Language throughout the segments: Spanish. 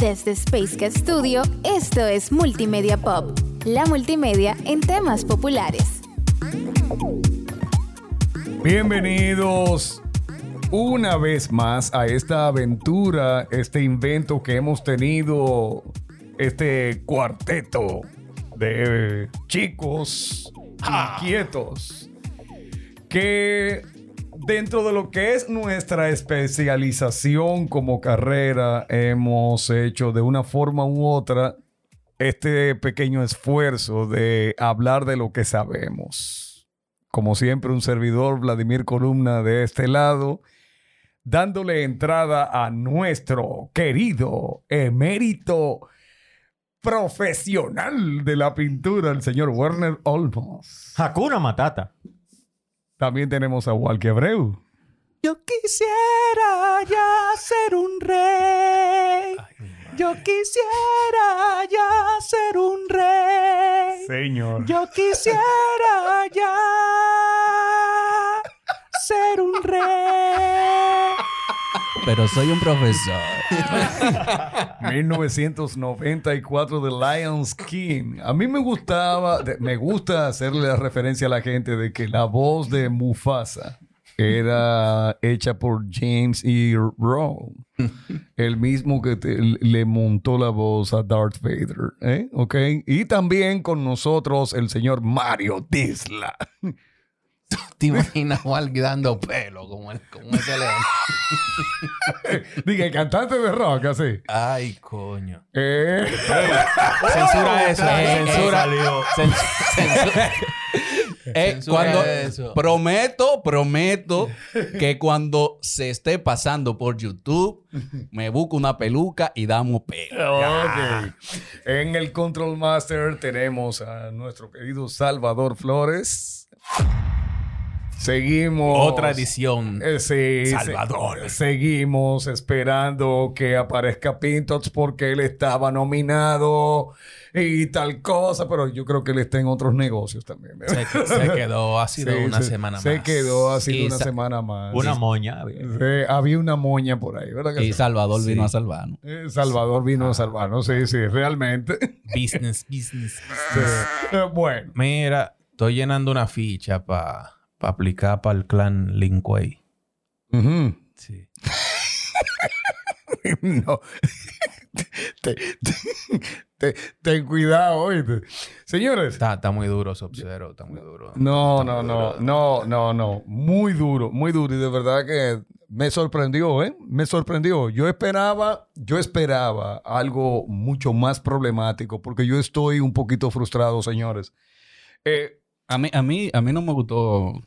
Desde Space Studio, esto es Multimedia Pop, la multimedia en temas populares. Bienvenidos una vez más a esta aventura, este invento que hemos tenido, este cuarteto de chicos inquietos que dentro de lo que es nuestra especialización como carrera hemos hecho de una forma u otra este pequeño esfuerzo de hablar de lo que sabemos. Como siempre, un servidor, Vladimir Columna, de este lado, dándole entrada a nuestro querido emérito profesional de la pintura, el señor Werner Olmos. Hakuna Matata. También tenemos a Walker Abreu. Yo quisiera ya ser un rey. Yo quisiera ya ser un rey. Señor. Yo quisiera ya ser un rey. Pero soy un profesor. 1994 de Lions King. A mí me gustaba, me gusta hacerle la referencia a la gente de que la voz de Mufasa era hecha por James E. Rowe. El mismo que le montó la voz a Darth Vader. ¿eh? ¿Ok? Y también con nosotros el señor Mario Disla. ¿Te imaginas a alguien dando pelo como, el, como ese león? Dije, cantante de rock, así. Ay, coño. Eh, Censura eso. Eh, censura. censura. Eh, Censura cuando eso. prometo, prometo que cuando se esté pasando por YouTube, me busco una peluca y damos pelo. Ok. En el Control Master tenemos a nuestro querido Salvador Flores. Seguimos. Otra edición. Eh, sí, Salvador. se- seguimos esperando que aparezca Pintox porque él estaba nominado y tal cosa, pero yo creo que él está en otros negocios también. ¿verdad? Se, se quedó, ha sido Sí, una se- semana Se más. quedó así Y una semana más. Una moña. Sí, había una moña por ahí, ¿verdad? que Y sí? Salvador Sí. vino a salvarnos. Eh, Salvador vino a salvarnos, sí, sí, realmente. Business, business. Sí. Eh, bueno. Mira, estoy llenando una ficha para aplicar para el clan Linkway. Ujú. Sí. no. Te- te- te- ten cuidado, oíste. Señores. Está, está muy duro ese obsero, está muy duro. No, no, no, duro. no, no, no. Muy duro, muy duro. Y de verdad que me sorprendió, ¿eh? Me sorprendió. Yo esperaba, yo esperaba algo mucho más problemático porque yo estoy un poquito frustrado, señores. Eh, A mí, a mí, a mí no me gustó.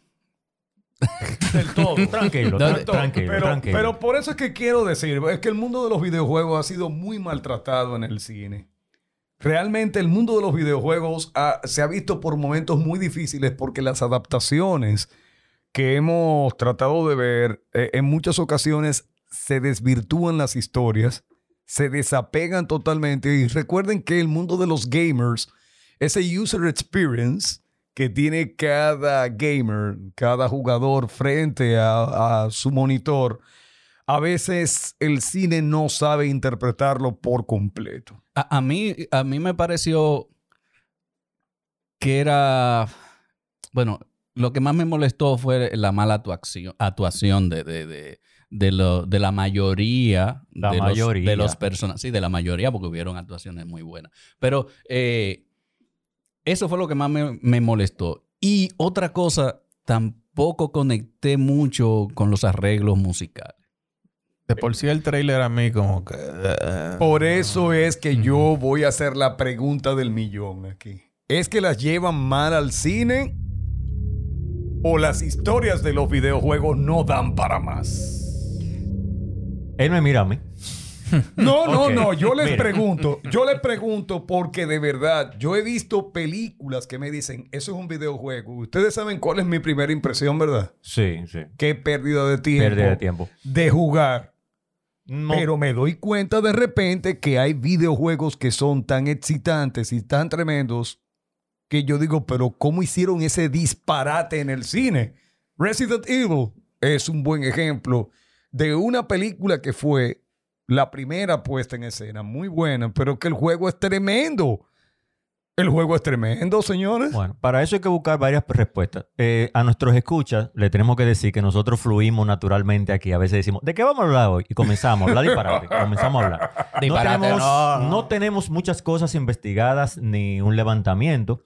del todo. Tranquilo, tra- tranquilo, pero, tranquilo. pero por eso es que quiero decir, es que el mundo de los videojuegos ha sido muy maltratado en el cine. Realmente el mundo de los videojuegos ha- se ha visto por momentos muy difíciles porque las adaptaciones que hemos tratado de ver eh, en muchas ocasiones se desvirtúan las historias, se desapegan totalmente y recuerden que el mundo de los gamers, ese user experience que tiene cada gamer, cada jugador frente a, a su monitor, a veces el cine no sabe interpretarlo por completo. A, a mí, a mí me pareció que era. Bueno, lo que más me molestó fue la mala actuación, actuación de, de, de, de lo- de la mayoría La de mayoría. los, de los personajes. Sí, de la mayoría, porque hubieron actuaciones muy buenas. Pero eh, eso fue lo que más me, me molestó. Y otra cosa, tampoco conecté mucho con los arreglos musicales. De por sí el trailer a mí como que... eh, Por eso es que yo voy a hacer la pregunta del millón aquí. ¿Es que las llevan mal al cine? ¿O las historias de los videojuegos no dan para más? Él me mira a mí. No, no, no. Yo les mira. pregunto. Yo les pregunto porque de verdad yo he visto películas que me dicen, eso es un videojuego. Ustedes saben cuál es mi primera impresión, ¿verdad? Sí, sí. Qué pérdida de tiempo. Pérdida de tiempo. De jugar. No, Pero me doy cuenta de repente que hay videojuegos que son tan excitantes y tan tremendos que yo digo, pero ¿cómo hicieron ese disparate en el cine? Resident Evil es un buen ejemplo de una película que fue la primera puesta en escena, muy buena, pero que el juego es tremendo. El juego es tremendo, señores. Bueno, para eso hay que buscar varias respuestas. Eh, a nuestros escuchas le tenemos que decir que nosotros fluimos naturalmente aquí. A veces decimos, ¿de qué vamos a hablar hoy? Y comenzamos a hablar disparate. comenzamos a hablar. No tenemos, no, no. no tenemos muchas cosas investigadas ni un levantamiento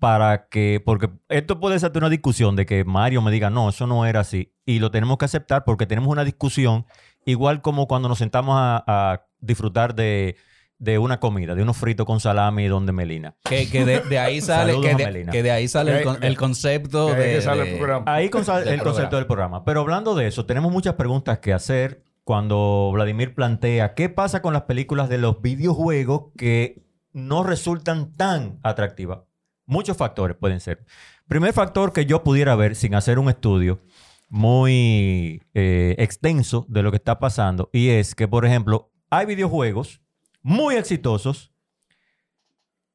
para que, porque esto puede ser una discusión de que Mario me diga, no, eso no era así. Y lo tenemos que aceptar porque tenemos una discusión igual como cuando nos sentamos a, a disfrutar de, de una comida, de unos fritos con salami y donde melina. Que, que de, de ahí sale, que a de, Melina. que de ahí sale el, con- el concepto de, que sale el de- programa. Ahí con el concepto programa. del programa. Pero hablando de eso, tenemos muchas preguntas que hacer cuando Vladimir plantea qué pasa con las películas de los videojuegos que no resultan tan atractivas. Muchos factores pueden ser. Primer factor que yo pudiera ver sin hacer un estudio muy eh, extenso de lo que está pasando y es que, por ejemplo, hay videojuegos muy exitosos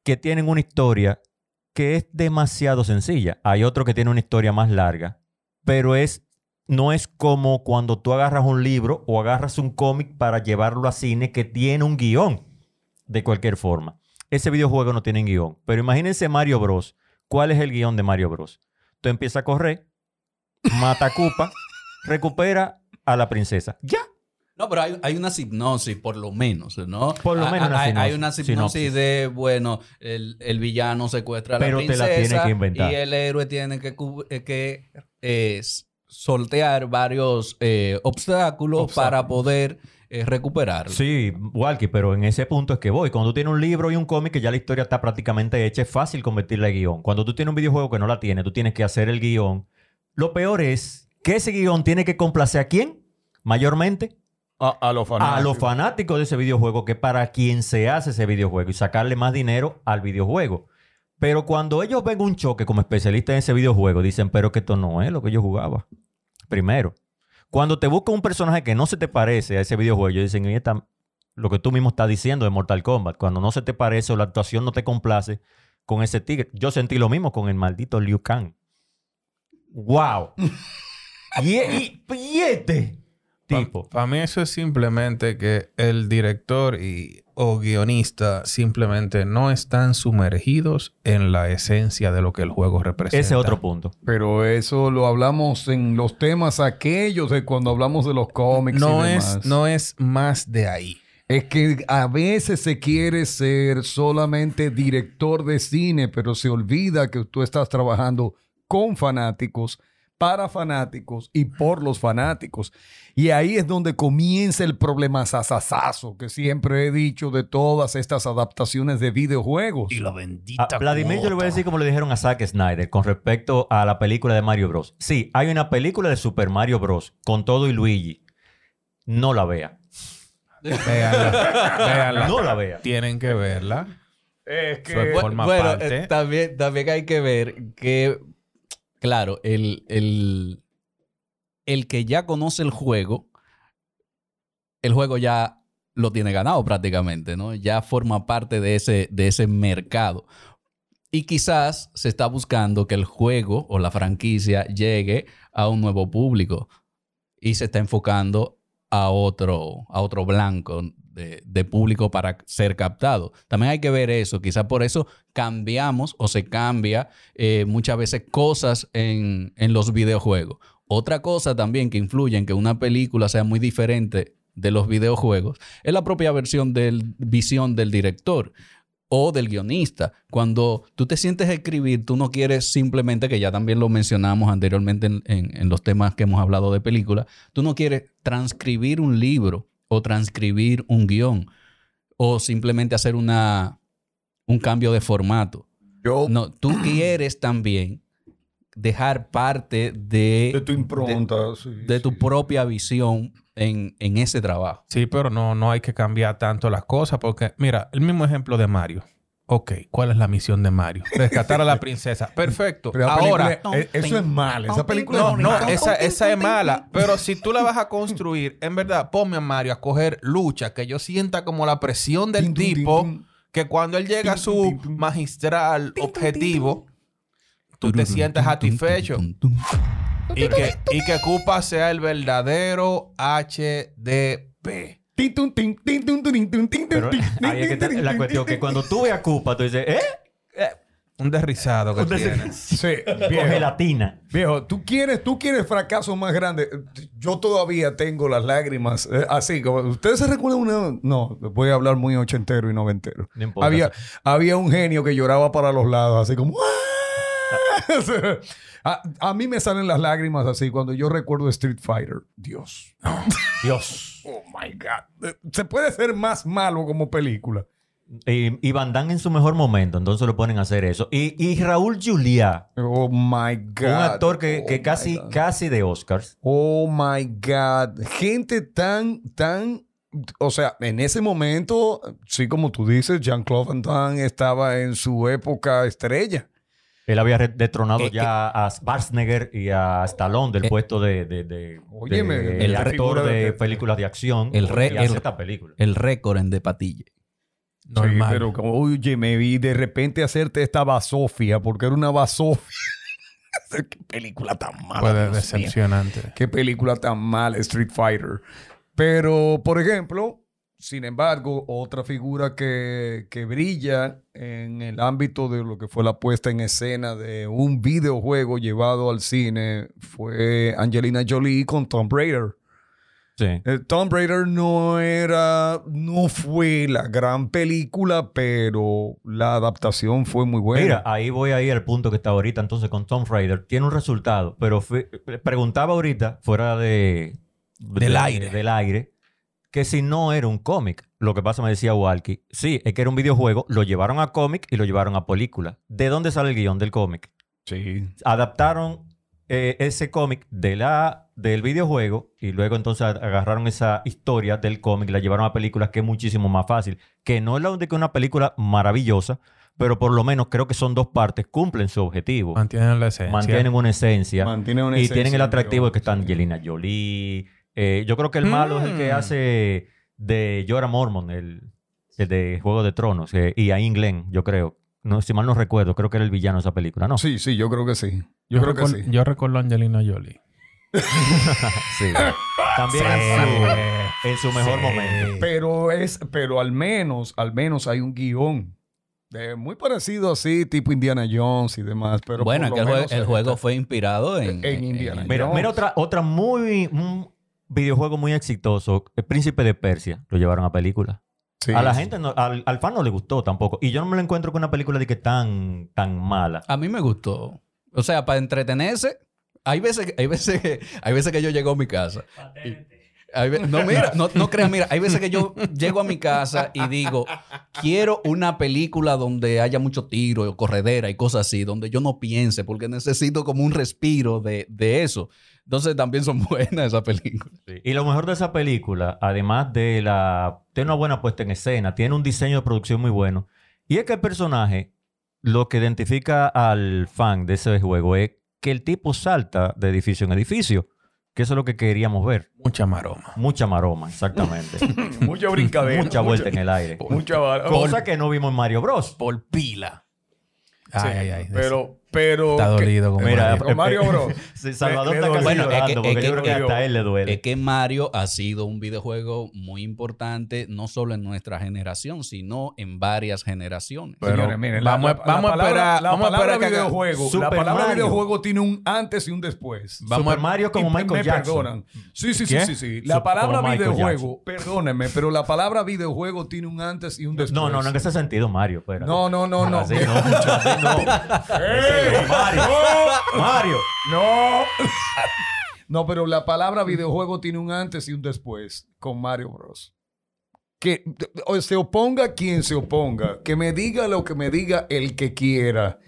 que tienen una historia que es demasiado sencilla. Hay otro que tiene una historia más larga, pero es no es como cuando tú agarras un libro o agarras un cómic para llevarlo a cine que tiene un guion de cualquier forma. Ese videojuego no tiene guion, pero imagínense Mario Bros. ¿Cuál es el guion de Mario Bros? Tú empiezas a correr, mata a Koopa, recupera a la princesa. Ya. No, pero hay, hay una hipnosis, por lo menos, ¿no? Por lo Ah, menos una hay, hay una hipnosis Sinopsis. de, bueno, el, el villano secuestra a la Pero te la princesa tiene que inventar. y el héroe tiene que, eh, que eh, soltear varios eh, obstáculos, para poder eh, recuperarlo. Sí, Walkie, pero en ese punto es que voy. Cuando tú tienes un libro y un cómic que ya la historia está prácticamente hecha, es fácil convertirla en guion. Cuando tú tienes un videojuego que no la tiene, tú tienes que hacer el guion. Lo peor es que ese guion tiene que complacer a quién? Mayormente A, a los fanáticos. a los fanáticos de ese videojuego, que para quien se hace ese videojuego y sacarle más dinero al videojuego. Pero cuando ellos ven un choque como especialistas en ese videojuego, dicen, pero que esto no es lo que yo jugaba. Primero. Cuando te busca un personaje que no se te parece a ese videojuego, ellos dicen, "Oye, esta- lo que tú mismo estás diciendo de Mortal Kombat, cuando no se te parece o la actuación no te complace con ese tigre. Yo sentí lo mismo con el maldito Liu Kang. ¡Wow! y, y- y este tipo. Para mí eso es simplemente que el director y, o guionista simplemente no están sumergidos en la esencia de lo que el juego representa. Ese es otro punto. Pero eso lo hablamos en los temas aquellos de cuando hablamos de los cómics No y es, demás. no es más de ahí. Es que a veces se quiere ser solamente director de cine, pero se olvida que tú estás trabajando con fanáticos, para fanáticos y por los fanáticos. Y ahí es donde comienza el problema sasasazo que siempre he dicho de todas estas adaptaciones de videojuegos. la bendita. A Vladimir yo le voy a decir como le dijeron a Zack Snyder con respecto a la película de Mario Bros. Sí, hay una película de Super Mario Bros. con todo y Luigi. No la vea. Véanla, véanla. No la vea. Tienen que verla. Es forma bueno, parte. eh, también, también hay que ver que, claro, el, el, el que ya conoce el juego, el juego ya lo tiene ganado prácticamente, ¿no? Ya forma parte de ese, de ese mercado. Y quizás se está buscando que el juego o la franquicia llegue a un nuevo público y se está enfocando a otro, a otro blanco de, público para ser captado. También hay que ver eso. Quizás por eso cambiamos o se cambia eh, muchas veces cosas en, en los videojuegos. Otra cosa también que influye en que una película sea muy diferente de los videojuegos es la propia versión del visión del director o del guionista. Cuando tú te sientes escribir, tú no quieres simplemente, que ya también lo mencionamos anteriormente en, en- los temas que hemos hablado de película, tú no quieres transcribir un libro o transcribir un guion o simplemente hacer una, un cambio de formato. Yo, No, tú quieres también dejar parte de de, tu impronta. sí, de tu propia visión en, en ese trabajo. Sí, pero no, no hay que cambiar tanto las cosas porque, mira, el mismo ejemplo de Mario. Ok, ¿cuál es la misión de Mario? Rescatar a la princesa. Perfecto. Pero Ahora, película- eso es mal. Esa película no, es no, mala. esa, esa es mala. Pero si tú la vas a construir, en verdad, ponme a Mario a coger lucha, que yo sienta como la presión del tipo, que cuando él llega a su magistral objetivo, tú te sientes satisfecho. Y que, y que Koopa sea el verdadero HDP. Pero ahí es que la cuestión cuando tú ves a Koopa, tú dices, ¿eh? Un derrizado que Un des- tiene. Sí, Con viejo. gelatina. Viejo, ¿tú quieres, tú quieres fracaso más grande. Yo todavía tengo las lágrimas eh, así. Como, ¿Ustedes se recuerdan una...? No, voy a hablar muy ochentero y noventero. No importa. Había, había un genio que lloraba para los lados, así como... a, a mí me salen las lágrimas así cuando yo recuerdo Street Fighter. Dios. Dios. Oh, my God. Se puede ser más malo como película. Y, y Van Damme en su mejor momento, entonces lo ponen a hacer eso. Y, y Raúl Juliá, Oh, my God. un actor que, Oh, que my casi, God. casi de Oscars. Oh my God. Gente tan, tan. O sea, en ese momento, sí, como tú dices, Jean-Claude Van Damme estaba en su época estrella. Él había detronado Que- ya a Schwarzenegger y a Stallone del Eh, puesto de, de, de- Óyeme, de el actor de, de- películas de acción. El re- y hace el- esta película. El récord en de patille. Normal. Sí, pero como, oye, me vi de repente hacerte esta basofia, porque era una basofia. Qué película tan mala. Decepcionante. Qué película tan mala, Street Fighter. Pero, por ejemplo, sin embargo, otra figura que, que brilla en el ámbito de lo que fue la puesta en escena de un videojuego llevado al cine fue Angelina Jolie con Tomb Raider. Sí. Eh, Tomb Raider no era, no fue la gran película, pero la adaptación fue muy buena. Mira, ahí voy ahí al punto que está ahorita entonces con Tom Raider. Tiene un resultado, pero preguntaba ahorita, fuera de, Del de- aire. del aire, que si no era un cómic. Lo que pasa, me decía Walkie, sí, es que era un videojuego, lo llevaron a cómic y lo llevaron a película. ¿De dónde sale el guion del cómic? sí. Adaptaron eh, ese cómic de la, del videojuego y luego entonces agarraron esa historia del cómic y la llevaron a películas que es muchísimo más fácil. Que no es la única una película maravillosa, pero por lo menos creo que son dos partes, cumplen su objetivo. Mantienen la esencia. Mantienen una esencia. Mantiene una y esencia tienen el atractivo de que sí. Angelina Jolie. Eh, yo creo que el malo es el que Mm. hace de Jorah Mormon, el, el de Juego de Tronos, eh, y Ayn Glenn, yo creo. No, si mal no recuerdo, creo que era el villano de esa película, ¿no? Sí, sí, yo creo que sí. Yo, creo que recuerdo, sí. Yo recuerdo a Angelina Jolie. Sí. También en su, en su mejor momento. Pero es, pero al menos, al menos hay un guion. de- muy parecido así, tipo Indiana Jones y demás. Pero bueno, por que el, lo jue- menos el juego fue inspirado en, En Indiana Jones. mira otra, otra muy, un videojuego muy exitoso, El Príncipe de Persia, lo llevaron a película. Sí, a la sí. gente, no- al, al fan no le gustó tampoco. Y yo no me lo encuentro con una película de que tan, tan mala. A mí me gustó. O sea, para entretenerse, hay veces, que- hay veces, que- hay veces que yo llego a mi casa. No, mira, no, no creas, mira, hay veces que yo llego a mi casa y digo, quiero una película donde haya mucho tiro, corredera y cosas así, donde yo no piense, porque necesito como un respiro de, de eso. Entonces también son buenas esas películas. Y lo mejor de esa película, además de la... Tiene una buena puesta en escena, tiene un diseño de producción muy bueno. Y es que el personaje, lo que identifica al fan de ese juego es que el tipo salta de edificio en edificio. Que eso es lo que queríamos ver. Mucha maroma. Mucha maroma, exactamente. Mucha brincadera. Mucha vuelta en el aire. Mucha Cosa que no vimos en Mario Bros. Por pila. Ay, Sí, ay, ay. Pero, pero. Está dolido con Mira, Mario. Con Mario. Sí, Salvador está casi. Bueno, es que- porque es yo que- creo que hasta a él le duele. Es que Mario ha sido un videojuego muy importante, no solo en nuestra generación, sino en varias generaciones. Pero Señores, miren, vamos a- vamos a palabra- esperar- La vamos a palabra videojuego. La palabra Mario. videojuego tiene un antes y un después. Vamos Super Mario como Michael me Jackson. perdonan. Sí, sí, sí, ¿Qué? sí, sí. La palabra como videojuego, perdónenme, pero la palabra videojuego tiene un antes y un después. No, no, no en ese sentido, Mario. espérate. No, no, no, no. Así no, así no. Mario. Mario. No. No, pero la palabra videojuego tiene un antes y un después con Mario Bros. Que se oponga quien se oponga, que me diga lo que me diga el que quiera.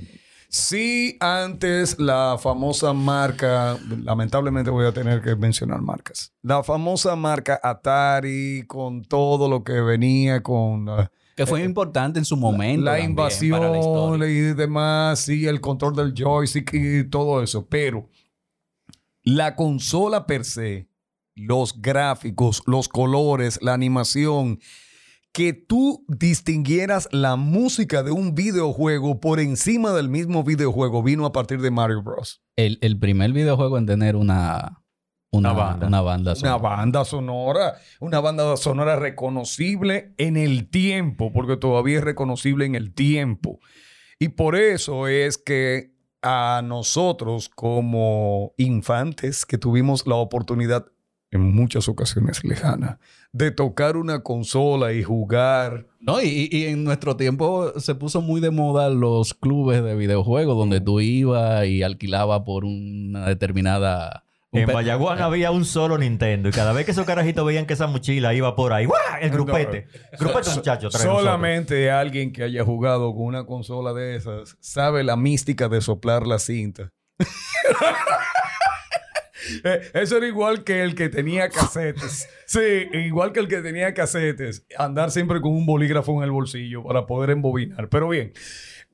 Sí, antes la famosa marca, lamentablemente voy a tener que mencionar marcas. La famosa marca Atari con todo lo que venía con uh, Que fue importante en su momento. la también para la invasión y demás, sí, el control del joystick y todo eso. Pero la consola per se, los gráficos, los colores, la animación, que tú distinguieras la música de un videojuego por encima del mismo videojuego vino a partir de Mario Bros. El, el primer videojuego en tener una, una, Una banda. Una banda. Una sonora. banda sonora, una banda sonora reconocible en el tiempo, porque todavía es reconocible en el tiempo. Y por eso es que a nosotros como infantes que tuvimos la oportunidad en muchas ocasiones lejanas de tocar una consola y jugar No, y, y en nuestro tiempo se puso muy de moda los clubes de videojuegos donde tú ibas y alquilabas por una determinada... En Bayaguán había un solo Nintendo y cada vez que esos carajitos veían que esa mochila iba por ahí, ¡guau! El grupete. Grupete, muchachos. trae nosotros. Solamente alguien que haya jugado con una consola de esas sabe la mística de soplar la cinta. Eh, Eso era igual que el que tenía casetes. Sí, igual que el que tenía casetes. Andar siempre con un bolígrafo en el bolsillo para poder embobinar. Pero bien,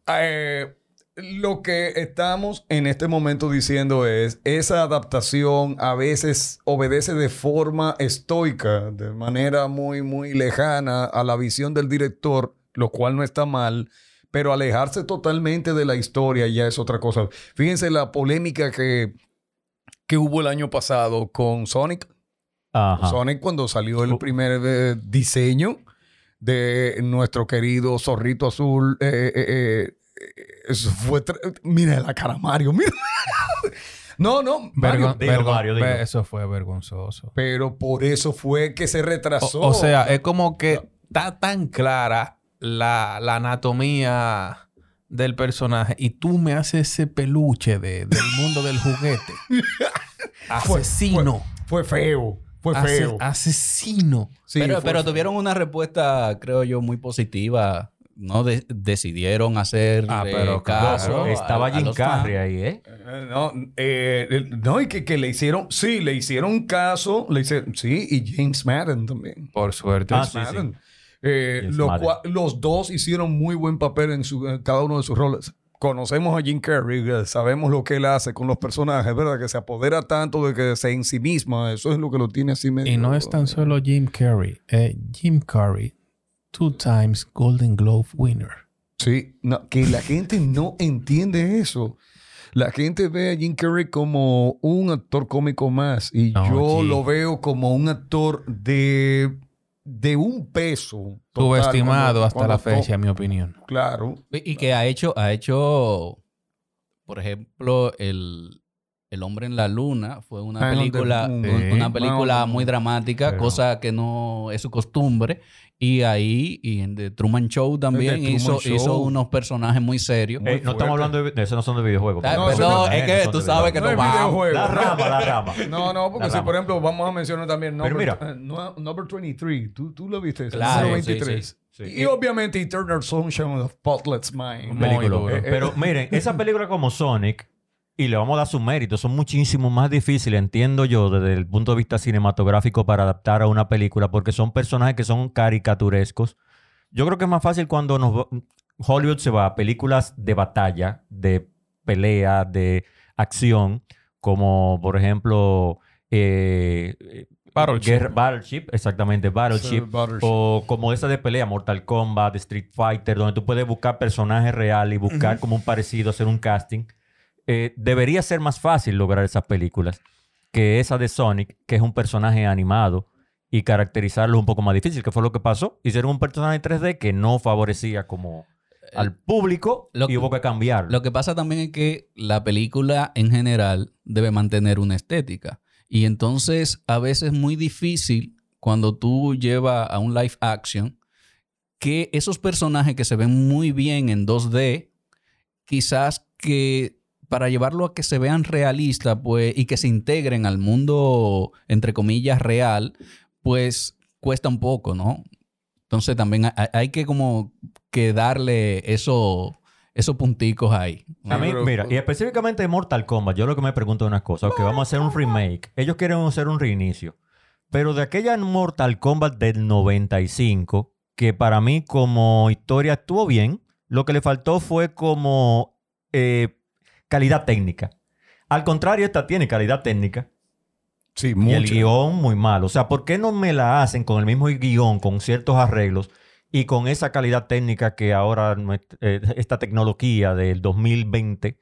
eh, lo que estamos en este momento diciendo es, esa adaptación a veces obedece de forma estoica, de manera muy, muy lejana a la visión del director, lo cual no está mal, pero alejarse totalmente de la historia ya es otra cosa. Fíjense la polémica que, que hubo el año pasado con Sonic. Ajá. Sonic cuando salió el primer eh, diseño de nuestro querido zorrito azul. eh, eh, eh, eh, eso fue... Mira la cara Mario, mira. no, no, Mario. Vergon- Digo, vergon- Mario, digo. ve- Eso fue vergonzoso. Pero por eso fue que se retrasó. O, o sea, es como que está tan clara la, la anatomía del personaje y tú me haces ese peluche de- del mundo del juguete. Fue- Asesino. Fue feo. Fue Ase- feo. asesino. Sí, pero fue pero feo. tuvieron una respuesta, creo yo, muy positiva. No De- decidieron hacer Ah, eh, pero caso. a- Estaba a Jim fans. Carrey ahí, ¿eh? Eh, No, eh, no, y que, que le hicieron, sí, le hicieron caso, le hicieron, sí, y James Madden también. Por suerte. Ah, sí, Madden. Eh, James lo Madden. cual- los dos hicieron muy buen papel en, su- en cada uno de sus roles. Conocemos a Jim Carrey, sabemos lo que él hace con los personajes, ¿verdad? Que se apodera tanto de que se ensimisma. Eso es lo que lo tiene así medio... Y no es tan solo Jim Carrey. eh, Jim Carrey, two times Golden Globe winner. Sí, no, que la gente no entiende eso. La gente ve a Jim Carrey como un actor cómico más y No, yo lo veo como un actor de, de un peso. total, Subestimado cuando- hasta cuando la fecha, en mi opinión. Claro. Y y que ha hecho, ha hecho, por ejemplo, el, el hombre en la luna fue una the película, Sí. una película the muy dramática, Pero- cosa que no es su costumbre. Y ahí, y en The Truman Show también Truman hizo, Show. hizo unos personajes muy serios. Eh, no estamos hablando de, de eso, no son de videojuegos. Ah, No, eso no- es Eh, que no tú sabes que No no es vamos. videojuego. La rama, la rama. No, no, porque si por ejemplo vamos a mencionar también Number, mira. eh, no- number 23. ¿Tú, tú lo viste? Claro, Número sí, 23. sí, sí. Y obviamente Eternal Sunshine of Spotless Mind. Muy película. duro. Eh, Pero miren, esa película como Sonic, y le vamos a dar su mérito, son muchísimo más difíciles, entiendo yo, desde el punto de vista cinematográfico para adaptar a una película, porque son personajes que son caricaturescos. Yo creo que es más fácil cuando nos Hollywood se va a películas de batalla, de pelea, de acción, como por ejemplo eh, Battleship. Guerra- Battleship, exactamente, Battleship. Battleship. O como esa de pelea, Mortal Kombat, Street Fighter, donde tú puedes buscar personajes reales y buscar como un parecido, hacer un casting. Eh, debería ser más fácil lograr esas películas que esa de Sonic, que es un personaje animado, y caracterizarlo es un poco más difícil, que fue lo que pasó. Hicieron un personaje en 3D que no favorecía como al público lo y hubo que cambiarlo. Lo que pasa también es que la película en general debe mantener una estética. Y entonces a veces es muy difícil cuando tú llevas a un live action que esos personajes que se ven muy bien en 2D, quizás que para llevarlo a que se vean realistas pues, y que se integren al mundo, entre comillas, real, pues cuesta un poco, ¿no? Entonces también hay, que como que darle eso, esos punticos ahí. A mí, mira, y específicamente de Mortal Kombat, yo lo que me pregunto es una cosa, ok, vamos a hacer un remake. Ellos quieren hacer un reinicio. Pero de aquella Mortal Kombat del 95, que para mí como historia estuvo bien, lo que le faltó fue como eh, calidad técnica. Al contrario, esta tiene calidad técnica Sí, y el mucho. guion muy malo. O sea, ¿por qué no me la hacen con el mismo guion, con ciertos arreglos y con esa calidad técnica que ahora eh, esta tecnología del 2020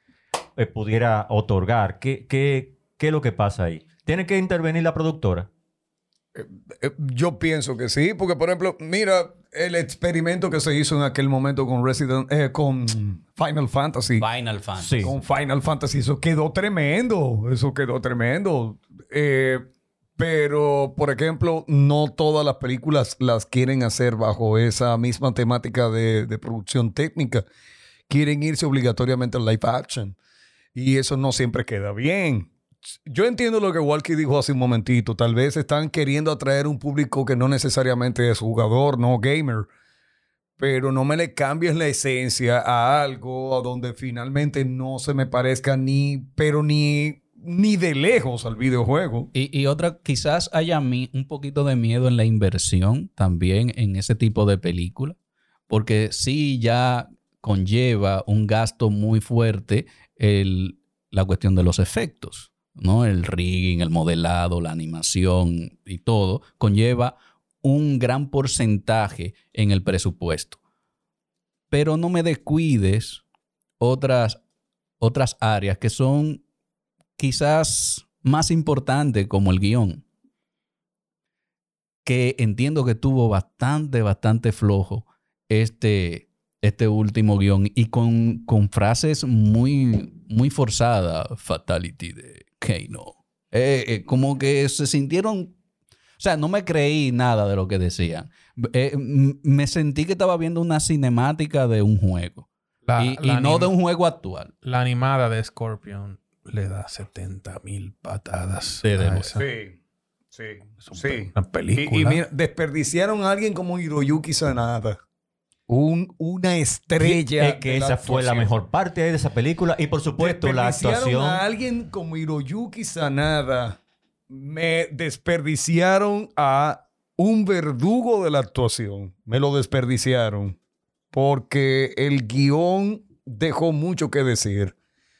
eh, pudiera otorgar? ¿Qué, qué, ¿Qué es lo que pasa ahí? ¿Tiene que intervenir la productora? Eh, Yo pienso que sí, porque por ejemplo, mira el experimento que se hizo en aquel momento con Resident, eh, con Final Fantasy. Final Fantasy. Sí. Con Final Fantasy, eso quedó tremendo, eso quedó tremendo. Eh, pero, por ejemplo, no todas las películas las quieren hacer bajo esa misma temática de, de producción técnica. Quieren irse obligatoriamente al live action. Y eso no siempre queda bien. Yo entiendo lo que Walkie dijo hace un momentito. Tal vez están queriendo atraer un público que no necesariamente es jugador, no gamer. Pero no me le cambies la esencia a algo a donde finalmente no se me parezca ni, pero ni, ni de lejos al videojuego. Y, y otra, quizás haya mi, un poquito de miedo en la inversión también en ese tipo de película, porque sí ya conlleva un gasto muy fuerte el, la cuestión de los efectos, ¿no? El rigging, el modelado, la animación y todo, conlleva un gran porcentaje en el presupuesto. Pero no me descuides otras, otras áreas que son quizás más importantes como el guion, que entiendo que tuvo bastante, bastante flojo este, este último guion y con, con frases muy, muy forzadas, Fatality de Kano. Eh, eh, como que se sintieron... O sea, no me creí nada de lo que decían. Eh, me sentí que estaba viendo una cinemática de un juego. La, y la y no de un juego actual. La animada de Scorpion le da 70 mil patadas. Sí, de a verdad. esa. Sí, sí, Es un sí. pe- Una Y, película. y mira, desperdiciaron a alguien como Hiroyuki Sanada. Un, una estrella. Es que la esa fue la mejor parte de esa película. Y por supuesto, la actuación. a alguien como Hiroyuki Sanada. Me desperdiciaron a un verdugo de la actuación. Me lo desperdiciaron. Porque el guion dejó mucho que decir.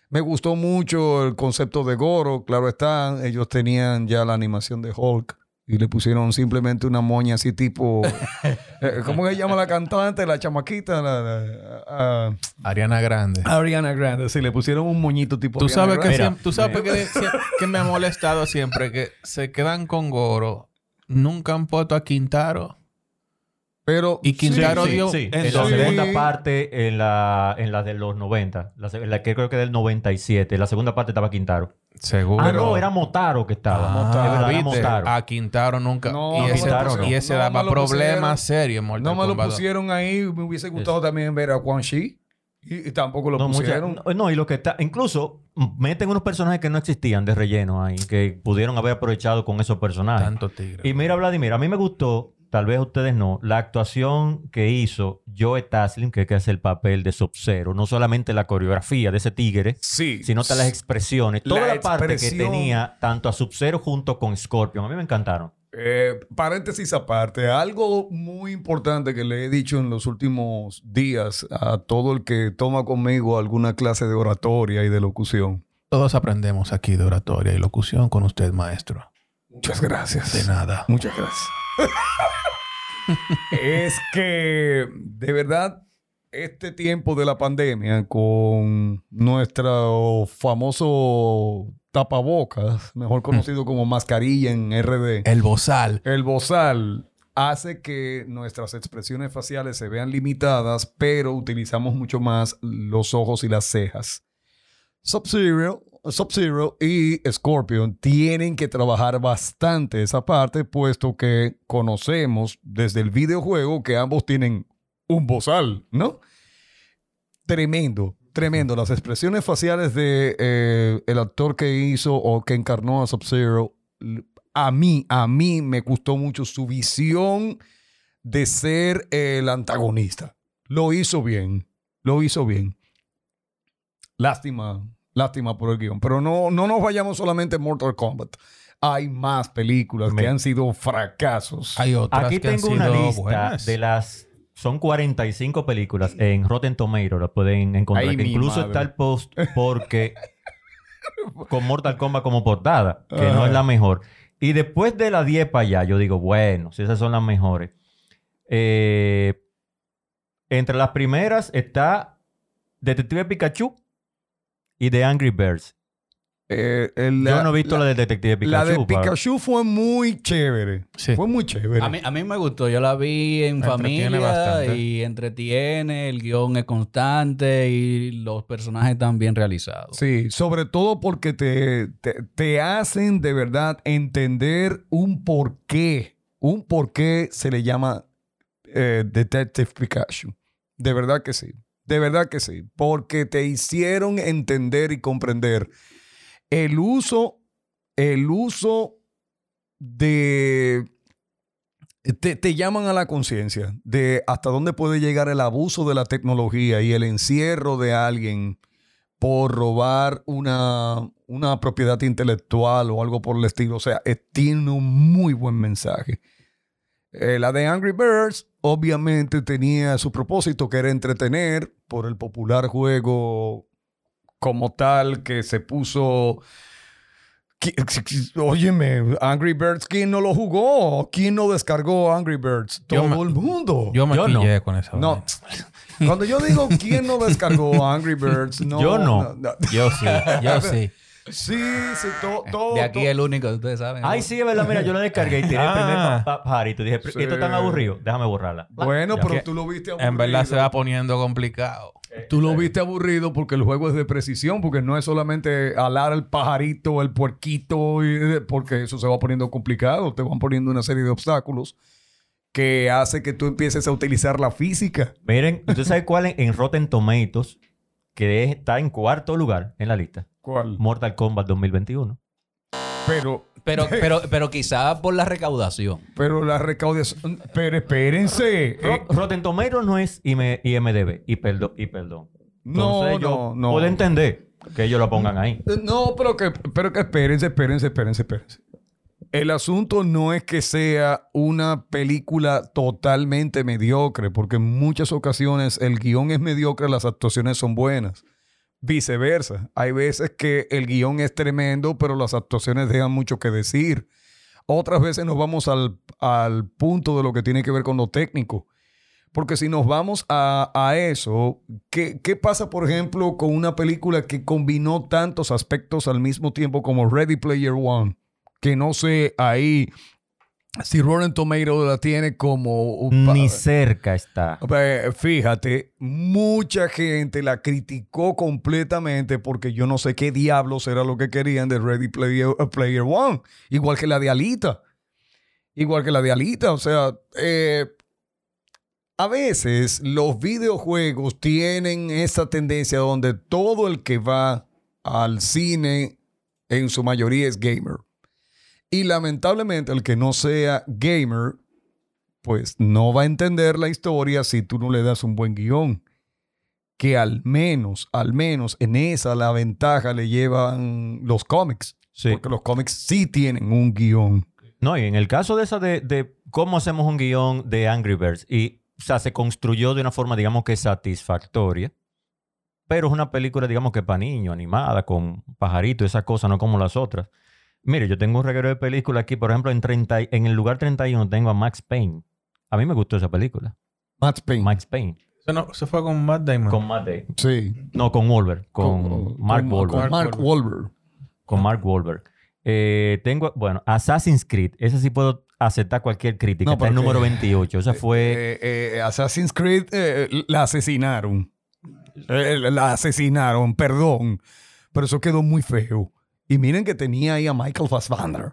Me gustó mucho el concepto de Goro. Claro está, ellos tenían ya la animación de Hulk. Y le pusieron simplemente una moña así tipo... eh, ¿Cómo se llama la cantante? La chamaquita. La, la- ah, Ariana Grande. Ariana Grande, sí, le pusieron un moñito tipo Tú Ariana sabes, que, Grande. Tú sabes que, que me ha molestado siempre que se quedan con Goro. Nunca han puesto a Quintaro. Pero Y Quintaro Sí, dio. sí. en En la sí. segunda parte, en la, en la de los 90, la, que creo que del 97, la segunda parte estaba Quintaro. Seguro. Ah, no, era Motaro que estaba. Ah, Es verdad, era ¿viste? Motaro. A Quintaro nunca. No, y, no ese, me lo pusieron. y ese No daba problemas serios no me lo Kombat 2. pusieron ahí. Me hubiese gustado también ver a Quan Chi. Y, y tampoco lo No, mucha- pusieron. no, no, y lo que está, incluso mm, meten unos personajes que no existían de relleno ahí, que pudieron haber aprovechado con esos personajes. Tanto tigre. Y mira, Vladimir, a mí me gustó, tal vez ustedes no, la actuación que hizo Joe Taslim, que es el papel de Sub-Zero. No solamente la coreografía de ese tigre, Sí. sino hasta las expresiones. Toda la, parte que tenía tanto a Sub-Zero junto con Scorpion. A mí me encantaron. Eh, paréntesis aparte, algo muy importante que le he dicho en los últimos días a todo el que toma conmigo alguna clase de oratoria y de locución. Todos aprendemos aquí de oratoria y locución con usted, maestro. Muchas gracias. De nada. Muchas gracias. es que, de verdad, este tiempo de la pandemia con nuestro famoso tapabocas, mejor conocido como mascarilla en RD, El bozal. el bozal hace que nuestras expresiones faciales se vean limitadas, pero utilizamos mucho más los ojos y las cejas. Sub-Zero Sub-Zero y Scorpion tienen que trabajar bastante esa parte, puesto que conocemos desde el videojuego que ambos tienen un bozal, ¿no? Tremendo, tremendo. Las expresiones faciales de eh, el actor que hizo o que encarnó a Sub-Zero, a mí, a mí me gustó mucho su visión de ser el antagonista. Lo hizo bien, lo hizo bien. Lástima, lástima por el guion. Pero no, no nos vayamos solamente en Mortal Kombat. Hay más películas que han sido fracasos. Hay otras Aquí que han tengo una sido lista buenas. de las... Son 45 películas en Rotten Tomatoes, la pueden encontrar. Ay, que mi incluso madre. está el post porque... con Mortal Kombat como portada, que no es la mejor. Y después de la 10 para allá, yo digo, bueno, si esas son las mejores. Eh, entre las primeras está Detective Pikachu y The Angry Birds. Eh, el- Yo no he visto la, del detective Pikachu. La de Pikachu fue muy chévere. Sí. Fue muy chévere. A mí, a mí me gustó, yo la vi en Entretiene familia bastante. y entretiene, el guion es constante y los personajes están bien realizados. Sí, sobre todo porque te, te, te hacen de verdad entender un porqué. Un porqué se le llama eh, Detective Pikachu. De verdad que sí. De verdad que sí. Porque te hicieron entender y comprender el uso, el uso de... Te, te llaman a la conciencia de hasta dónde puede llegar el abuso de la tecnología y el encierro de alguien por robar una, una propiedad intelectual o algo por el estilo. O sea, eh, tiene un muy buen mensaje. Eh, la de Angry Birds, obviamente, tenía su propósito, que era entretener por el popular juego como tal que se puso. Óyeme, Angry Birds, ¿quién no lo jugó? ¿Quién no descargó Angry Birds? Todo el mundo. Yo me Yo no. con esa. No. Cuando yo digo quién no descargó Angry Birds, no. Yo no. Yo sí. Yo sí. Sí, sí, to- todo. De aquí to- el único, ustedes saben. Ay, sí, es verdad. Mira, yo la descargué y tiré el primer Ah. pa- pa- pajarito. Dije, Sí. esto es tan aburrido. Déjame borrarla. Bueno, Ya. pero tú lo viste aburrido. En verdad se va poniendo complicado. Tú lo viste aburrido porque el juego es de precisión, porque no es solamente alar el pajarito, el puerquito, y- porque eso se va poniendo complicado. Te van poniendo una serie de obstáculos que hace que tú empieces a utilizar la física. Miren, ¿usted sabe cuál en, en Rotten Tomatoes? Que es- está en cuarto lugar en la lista. ¿Cuál? Mortal Kombat 2021. Pero, Pero, pero, pero quizá por la recaudación. pero la recaudación. Pero espérense. Eh, Rotten Tomatoes no es IM- IMDB. Y perdón. Y perdón. no, yo no, no. Puedo entender que ellos lo pongan ahí. No, pero que, pero que espérense, espérense, espérense, espérense. El asunto no es que sea una película totalmente mediocre, porque en muchas ocasiones el guion es mediocre, las actuaciones son buenas. Viceversa, hay veces que el guion es tremendo, pero las actuaciones dejan mucho que decir. Otras veces nos vamos al, al punto de lo que tiene que ver con lo técnico. Porque si nos vamos a, a eso, ¿qué, ¿qué pasa, por ejemplo, con una película que combinó tantos aspectos al mismo tiempo como Ready Player One? Que no sé ahí si Rotten Tomato la tiene como... Ni cerca está. Eh, Fíjate, mucha gente la criticó completamente porque yo no sé qué diablos era lo que querían de Ready Player, uh, Player One. Igual que la de Alita. Igual que la de Alita. O sea, eh, a veces los videojuegos tienen esa tendencia donde todo el que va al cine en su mayoría es gamer. Y lamentablemente el que no sea gamer pues no va a entender la historia si tú no le das un buen guion. Que al menos, al menos en esa la ventaja le llevan los cómics. Sí. Porque los cómics sí tienen un guion. No, y en el caso de esa de, de cómo hacemos un guion de Angry Birds, y, o sea, se construyó de una forma, digamos que satisfactoria, pero es una película, digamos que para niños, animada, con pajaritos, esas cosas, no como las otras. Mire, yo tengo un reguero de películas aquí, por ejemplo, en, 30, y- en el lugar 31 tengo a Max Payne. A mí me gustó esa película. Max Payne. Max Payne. Eso, no, eso fue con Matt Damon. Con Matt Damon. Sí. No, con Wahlberg. Con, Mark con- Wahlberg. Con Mark Wahlberg. Con Mark Wahlberg. Eh, tengo, bueno, Assassin's Creed. Ese sí puedo aceptar cualquier crítica. No, Está el número 28. Esa fue... Eh, eh, Assassin's Creed eh, la asesinaron. Eh, la asesinaron, perdón. Pero eso quedó muy feo. Y miren que tenía ahí a Michael Fassbender.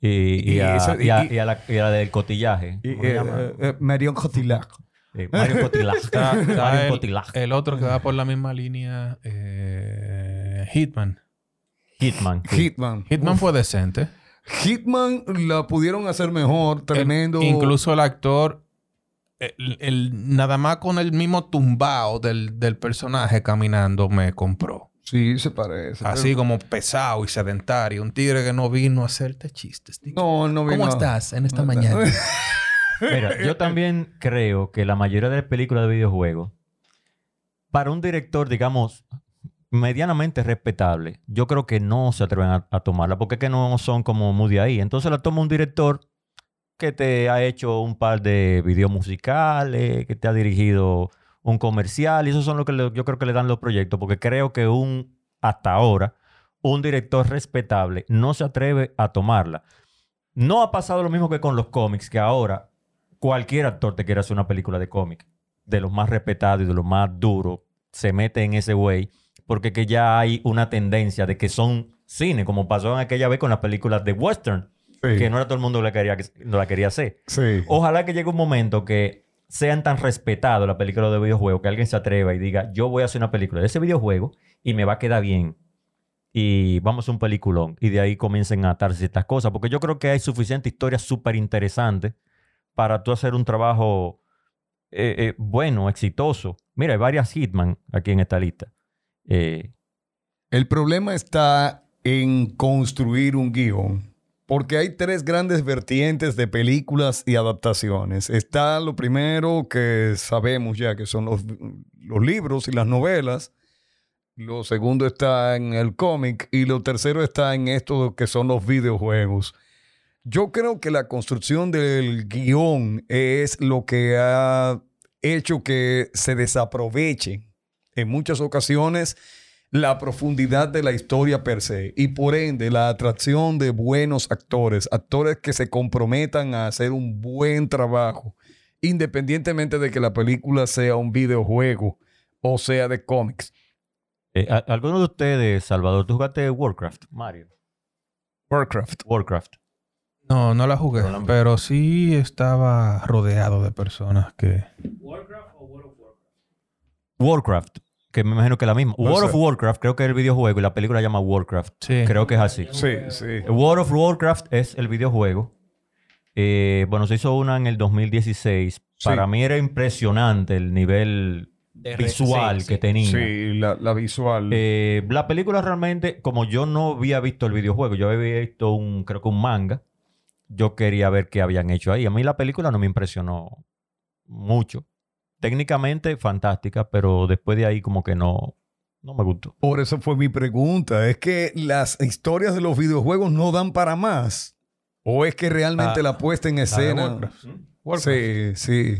Y, y, Y a, eso- y a- y- y a la, y a la del cotillaje. Y, ¿Cómo se eh, eh, eh, Marion Cotillard. Eh, Mario Cotillard. Está- está Mario el, Cotillard. el otro que va por la misma línea, eh, Hitman. Hitman. sí. Hitman. Hitman Uf. fue decente. Hitman la pudieron hacer mejor, tremendo. El- incluso el actor, el, el- nada más con el mismo tumbao del, del personaje caminando me compró. Sí, se parece. Así como pesado y sedentario. Un tigre que no vino a hacerte chistes. tío. No, no ¿Cómo vino. estás en esta No, mañana? Mira, yo también creo que la mayoría de las películas de videojuegos, para un director, digamos, medianamente respetable, yo creo que no se atreven a, a tomarla porque es que no son como muy de ahí. Entonces la toma un director que te ha hecho un par de videos musicales, que te ha dirigido un comercial, y eso son lo que le- yo creo que le dan los proyectos, porque creo que un, hasta ahora, un director respetable no se atreve a tomarla. No ha pasado lo mismo que con los cómics, que ahora cualquier actor te quiere hacer una película de cómic, de los más respetados y de los más duros, se mete en ese way, porque que ya hay una tendencia de que son cine, como pasó en aquella vez con las películas de western, Sí. que no era todo el mundo que la quería, no la quería hacer. Sí. Ojalá que llegue un momento que sean tan respetados las películas de videojuegos que alguien se atreva y diga, yo voy a hacer una película de ese videojuego y me va a quedar bien. Y vamos a un peliculón. Y de ahí comiencen a atarse estas cosas. Porque yo creo que hay suficiente historia súper interesante para tú hacer un trabajo eh, eh, bueno, exitoso. Mira, hay varias Hitman aquí en esta lista. Eh, El problema está en construir un guion. Porque hay tres grandes vertientes de películas y adaptaciones. Está lo primero que sabemos ya, que son los, libros y las novelas. Lo segundo está en el cómic. Y lo tercero está en esto que son los videojuegos. Yo creo que la construcción del guion es lo que ha hecho que se desaproveche en muchas ocasiones la profundidad de la historia per se y por ende la atracción de buenos actores, actores que se comprometan a hacer un buen trabajo, independientemente de que la película sea un videojuego o sea de cómics. eh, ¿a- ¿Alguno de ustedes, Salvador, tú jugaste Warcraft, Mario? Warcraft. Warcraft. No, no la jugué, No la- pero sí estaba rodeado de personas que... Warcraft, que me imagino que es la misma. World of. Warcraft creo que es el videojuego y la película se llama Warcraft. Sí. Creo que es así. Sí, sí. World of Warcraft es el videojuego. Eh, bueno, se hizo una en el 2016. Para mí era impresionante el nivel De visual sí, que sí. tenía. Sí, la, la visual. Eh, la película realmente, como yo no había visto el videojuego, yo había visto un, creo que un manga, yo quería ver qué habían hecho ahí. A mí la película no me impresionó mucho. Técnicamente fantástica, pero después de ahí como que no, no me gustó. Por eso fue mi pregunta. Es que las historias de los videojuegos no dan para más. ¿O es que realmente La- la, puesta en escena? Warcraft. Sí, sí.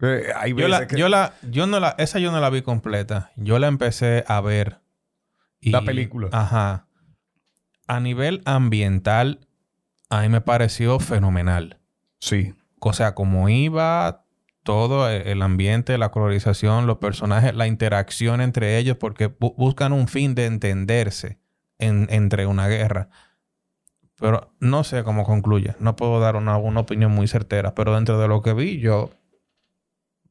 Eh, hay Yo, veces la, que- yo la, yo no la, esa yo no la vi completa. Yo la empecé a ver. y- La película. Ajá. A nivel ambiental, a mí me pareció fenomenal. Sí. O sea, como iba todo e- el ambiente, la colorización, los personajes, la interacción entre ellos, porque bu- buscan un fin de entenderse en- entre una guerra. Pero no sé cómo concluye. No puedo dar una, una opinión muy certera, pero dentro de lo que vi, yo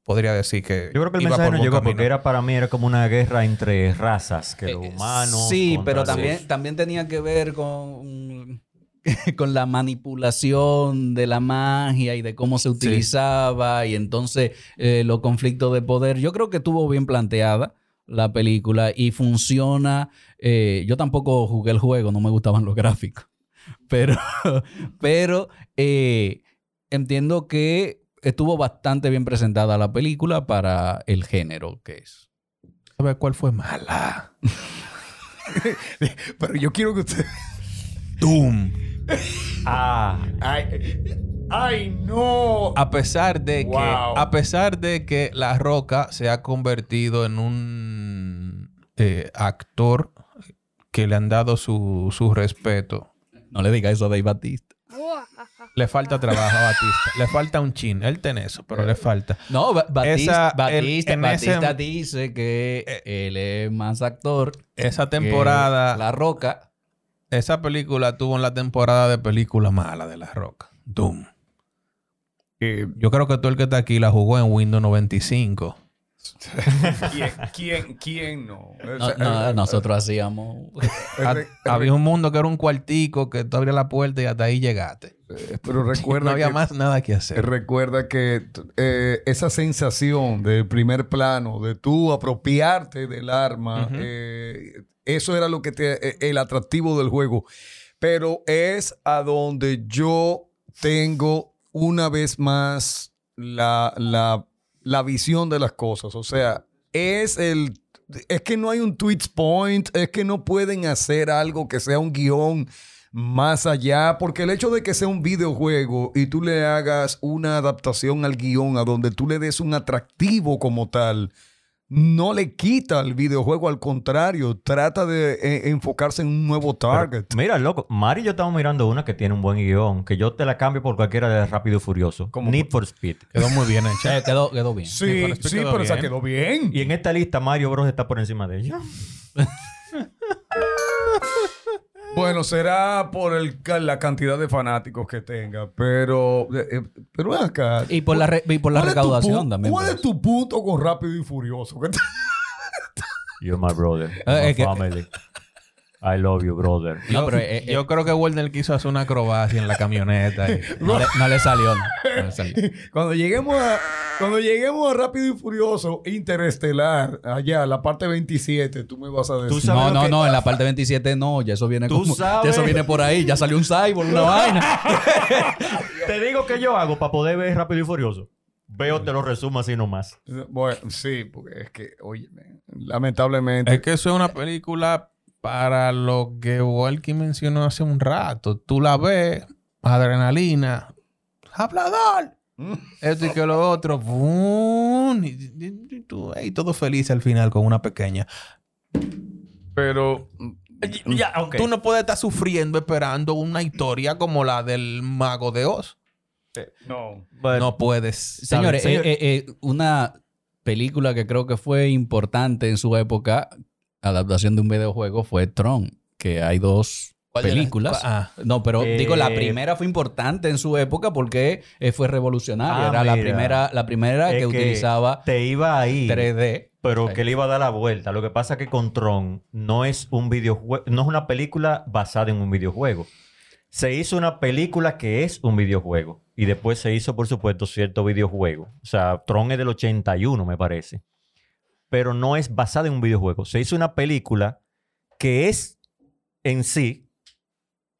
podría decir que. Yo creo que el iba mensaje no llegó camino. porque era para mí era como una guerra entre razas, que los Eh, humanos. Sí, pero los- también, también tenía que ver con, con la manipulación de la magia y de cómo se utilizaba y entonces eh, los conflictos de poder. Yo creo que estuvo bien planteada la película y funciona. eh, yo tampoco jugué el juego, no me gustaban los gráficos, pero, pero eh, entiendo que estuvo bastante bien presentada la película para el género que es. ¿Sabe cuál fue mala? Pero yo quiero que usted... Doom. Ah, Ay, ay, no. A pesar de que, a pesar de que La Roca se ha convertido en un eh, actor que le han dado su, su respeto, No le diga eso a Dave Batista. le falta trabajo a Batista. Le falta un chin. Él tiene eso, pero le falta. No, Ba- Batista, Esa- Batista, Batista ese- dice que él es más actor. Esa que temporada, La Roca. Esa película tuvo en la temporada de película mala de La Roca. Doom. Eh, Yo creo que todo el que está aquí la jugó en Windows 95. ¿quién, quién, quién no? No, no, nosotros hacíamos. Había un mundo que era un cuartico que tú abrías la puerta y hasta ahí llegaste. Eh, Pero recuerda no había que- más nada que hacer. Recuerda que eh, esa sensación del primer plano, de tú apropiarte del arma, eh, eso era lo que te, eh, el atractivo del juego. Pero es a donde yo tengo una vez más la, la, la visión de las cosas. O sea, es el... Es que no hay un twitch point, es que no pueden hacer algo que sea un guion más allá, porque el hecho de que sea un videojuego y tú le hagas una adaptación al guion a donde tú le des un atractivo como tal, no le quita al videojuego, al contrario, trata de eh, enfocarse en un nuevo target. Mira, loco, Mari y yo estamos mirando una que tiene un buen guion, que yo te la cambio por cualquiera de Rápido y Furioso. ¿Cómo? Need for Speed. Quedó muy bien hecha. Eh, quedó, quedó bien. sí, sí, quedó pero esa bien. quedó bien. Y en esta lista Mario Bros está por encima de ella. Bueno, será por el, la cantidad de fanáticos que tenga, pero, eh, eh, pero acá. Y por la, re- y por la ¿Cuál es tu recaudación también. ¿Cuál por es tu punto con Rápido y Furioso? ¿Qué te- You're my brother. Eh, my es que- family. I love you, brother. No, pero eh, eh, Yo creo que Warner quiso hacer una acrobacia en la camioneta. y- no, le, no le salió. No, le salió. Cuando lleguemos a, cuando lleguemos a Rápido y Furioso Interestelar, allá, la parte 27, tú me vas a decir. No, no, no, en la parte 27 no, ya eso viene Tú como, sabes. ya eso viene por ahí, ya salió un cyborg, una vaina. Te digo que yo hago para poder ver Rápido y Furioso. Veo, te lo resumo así nomás. Bueno, sí, porque es que, oye, lamentablemente. Es que eso es una película para lo que Walkie mencionó hace un rato. Tú la ves, adrenalina, hablador. Esto y que lo otro. ¡fum! Y, y- y tú, ey, todo feliz al final con una pequeña. pero. Ya, ok. Tú no puedes estar sufriendo esperando una historia como la del Mago de Oz. No. Bueno, No puedes. Señores, Señor- eh, eh, eh, una película que creo que fue importante en su época, adaptación de un videojuego, fue Tron, que hay dos ¿Cuál de las- películas. ah. No, pero Eh, digo, la primera fue importante en su época porque eh, fue revolucionaria. Ah, Era la primera, la primera que, utilizaba te iba ahí. 3D. Pero Sí. que le iba a dar la vuelta. Lo que pasa es que con Tron no es un videojuego, no es una película basada en un videojuego. Se hizo una película que es un videojuego. Y después se hizo, por supuesto, cierto videojuego. O sea, Tron es del 81, me parece. Pero no es basada en un videojuego. Se hizo una película que es en sí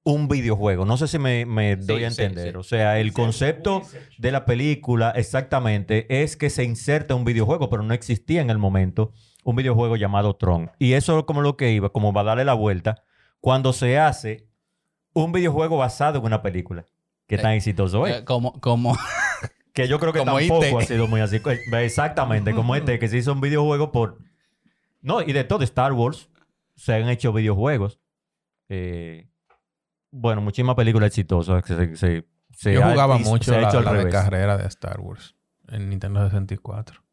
un videojuego. No sé si me, me doy a entender. sí. O sea, el concepto de la película exactamente es que se inserta un videojuego, pero no existía en el momento un videojuego llamado Tron. Y eso es como lo que iba, como va a darle la vuelta, cuando se hace un videojuego basado en una película. Que tan exitoso es. Eh, como, como, que yo creo que como tampoco IT. ha sido muy así. Exactamente, como este, que se hizo un videojuego por... No, y de todo, Star Wars, se han hecho videojuegos. Eh, bueno, muchísimas películas exitosas que se, se- se Yo jugaba mucho se ha la, hecho al la de carrera de Star Wars en Nintendo 64.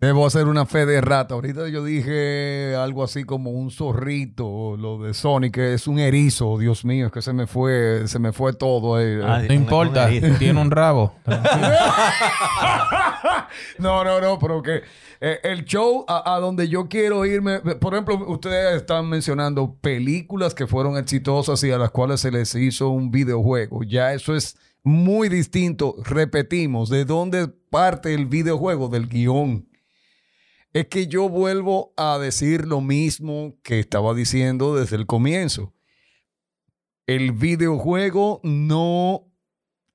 Debo hacer una fe de rata. Ahorita yo dije algo así como un zorrito, lo de Sonic, que es un erizo. Dios mío, es que se me fue, se me fue todo. eh. Ah, No importa, tiene un rabo. no, no, no, pero que eh, el show a, a donde yo quiero irme, por ejemplo, ustedes están mencionando películas que fueron exitosas y a las cuales se les hizo un videojuego. Ya eso es muy distinto. Repetimos, ¿de dónde parte el videojuego? Del guion. Es que yo vuelvo a decir lo mismo que estaba diciendo desde el comienzo. El videojuego no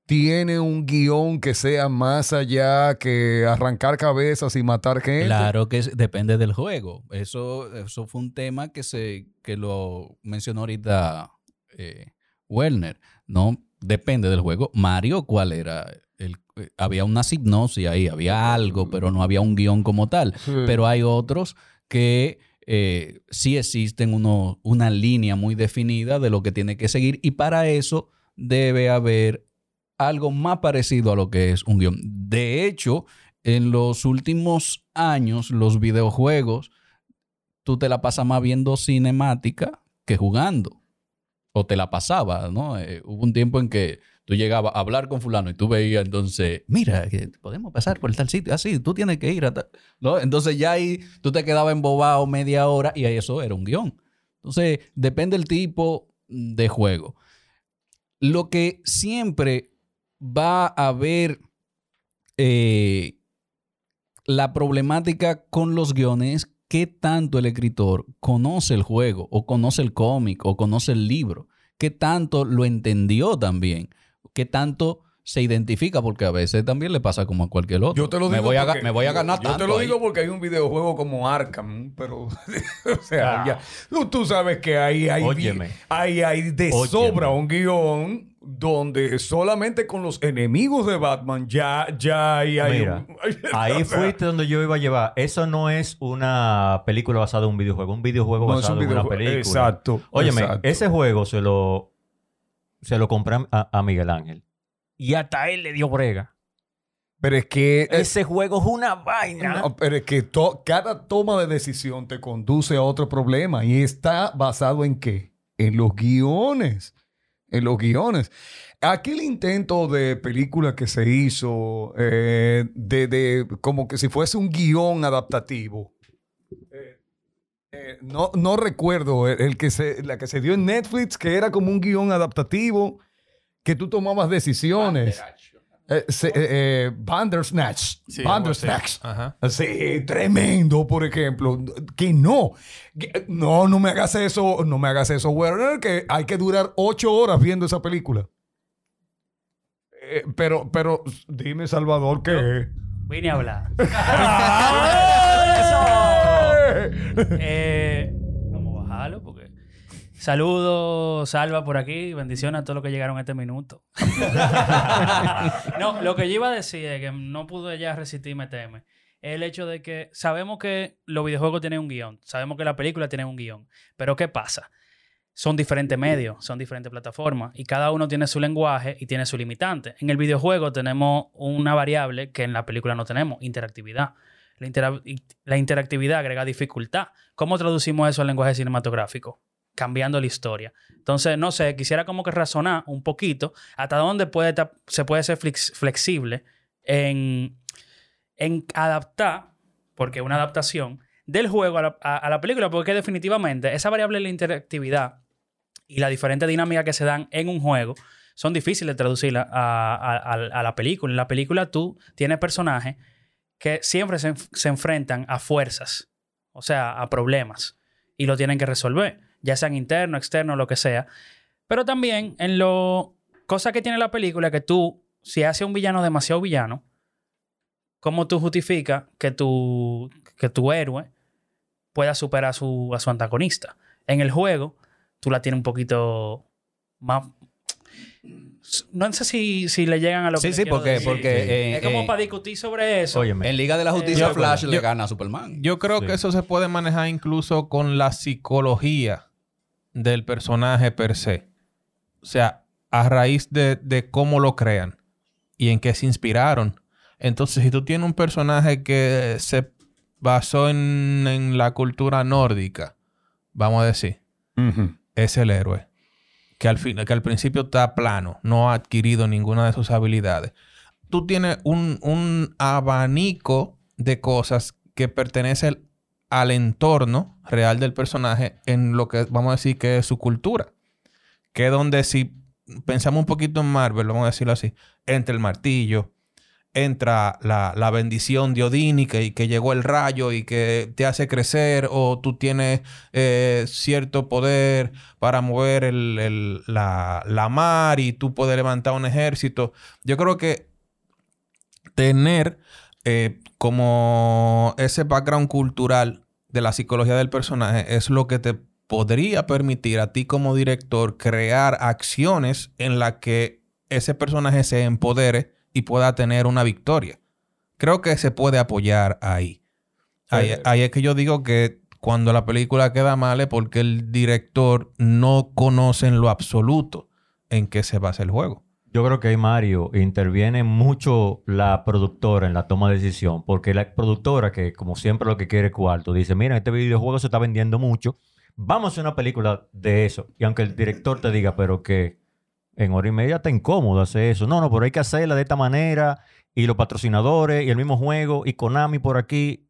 tiene un guion que sea más allá que arrancar cabezas y matar gente. Claro que depende del juego. Eso, eso fue un tema que se que lo mencionó ahorita eh, Werner. No depende del juego. Mario, ¿cuál era? El, eh, había una hipnosis ahí, había algo, pero no había un guion como tal. Sí. Pero hay otros que eh, sí existen uno, una línea muy definida de lo que tiene que seguir y para eso debe haber algo más parecido a lo que es un guion. De hecho, en los últimos años, los videojuegos, tú te la pasas más viendo cinemática que jugando. O te la pasaba, ¿no? Eh, hubo un tiempo en que tú llegabas a hablar con fulano y tú veías entonces, mira, podemos pasar por tal sitio, así, tú tienes que ir a tal... ¿no? Entonces ya ahí tú te quedabas embobado media hora y eso era un guion. Entonces, depende del tipo de juego. Lo que siempre va a haber eh, la problemática con los guiones, qué tanto el escritor conoce el juego o conoce el cómic o conoce el libro, qué tanto lo entendió también, qué tanto se identifica porque a veces también le pasa como a cualquier otro. Yo te lo digo me voy, a, porque- me voy a ganar Yo te tanto lo ahí. digo porque hay un videojuego como Arkham, pero o sea, ya, tú, tú sabes que ahí hay, Óyeme. hay, hay de Óyeme. sobra un guion donde solamente con los enemigos de Batman ya, ya hay, hay Mira, un- ahí o sea, fuiste donde yo iba a llevar. Eso no es una película basada en un videojuego, un videojuego No, basado un en una película. Exacto. Óyeme, exacto. ese juego se lo se lo compré a, a Miguel Ángel. Y hasta él le dio brega. Pero es que Ese juego es una vaina. No, pero es que to- cada toma de decisión te conduce a otro problema y está basado en qué? En los guiones. En los guiones. Aquel intento de película que se hizo eh, de, de- como que si fuese un guion adaptativo. Eh, eh, no, no recuerdo el, el que se, la que se dio en Netflix, que era como un guion adaptativo, que tú tomabas decisiones. Eh, se- eh, eh, Bandersnatch. Sí. Bandersnatch. Tremendo, por ejemplo. Que no. Que- No, no me hagas eso, no me hagas eso, Werner, que hay que durar ocho horas viendo esa película. Eh, pero, pero, dime, Salvador, que. Vine a hablar. Eh, vamos a bajarlo porque. Saludos, Salva por aquí. Bendiciones a todos los que llegaron a este minuto. no, lo que yo iba a decir es que no pude ya resistir meterme. El hecho de que sabemos que los videojuegos tienen un guion, sabemos que la película tiene un guion, pero ¿qué pasa? Son diferentes medios, son diferentes plataformas y cada uno tiene su lenguaje y tiene su limitante. En el videojuego tenemos una variable que en la película no tenemos, interactividad. La, intera- la interactividad agrega dificultad. ¿Cómo traducimos eso al lenguaje cinematográfico? Cambiando la historia. Entonces, no sé, quisiera como que razonar un poquito hasta dónde puede se puede ser flex- flexible en, en adaptar, porque una adaptación, del juego a la, película, porque definitivamente esa variable de la interactividad y la diferente dinámica que se dan en un juego son difíciles de traducir a- a la película. En la película tú tienes personajes que siempre se, se enfrentan a fuerzas, o sea, a problemas, y lo tienen que resolver, ya sean internos, externos, lo que sea. Pero también en lo... Cosa que tiene la película que tú, si haces un villano demasiado villano, ¿cómo tú justificas que tu, que tu héroe pueda superar a su, a su antagonista? En el juego, tú la tienes un poquito más... No sé si, si le llegan a lo Sí, que sí, quiero porque- decir. porque, eh, es como eh, para discutir sobre eso. Óyeme. En Liga de la Justicia, Yo- Flash le gana a Superman. Yo creo Sí. que eso se puede manejar incluso con la psicología del personaje per se. O sea, a raíz de, de cómo lo crean y en qué se inspiraron. Entonces, si tú tienes un personaje que se basó en, en la cultura nórdica, vamos a decir, es el héroe. Que al, que al principio está plano, no ha adquirido ninguna de sus habilidades. Tú tienes un, un abanico de cosas que pertenecen al entorno real del personaje en lo que vamos a decir que es su cultura. Que es donde si pensamos un poquito en Marvel, vamos a decirlo así, entra el martillo, entra la, la bendición de Odín y que, y que llegó el rayo y que te hace crecer o tú tienes eh, cierto poder para mover el- el- la, la mar y tú puedes levantar un ejército. Yo creo que tener eh, como ese background cultural de la psicología del personaje es lo que te podría permitir a ti como director crear acciones en las que ese personaje se empodere y pueda tener una victoria. Creo que se puede apoyar ahí. Ahí, ahí es que yo digo que cuando la película queda mal es porque el director no conoce en lo absoluto en qué se basa el juego. Yo creo que ahí, Mario, interviene mucho la productora en la toma de decisión, porque la productora, que como siempre lo que quiere es cuarto, dice, mira, este videojuego se está vendiendo mucho, vamos a hacer una película de eso. Y aunque el director te diga, pero que en hora y media está incómodo hacer eso. No, no, pero hay que hacerla de esta manera, y los patrocinadores, y el mismo juego, y Konami por aquí,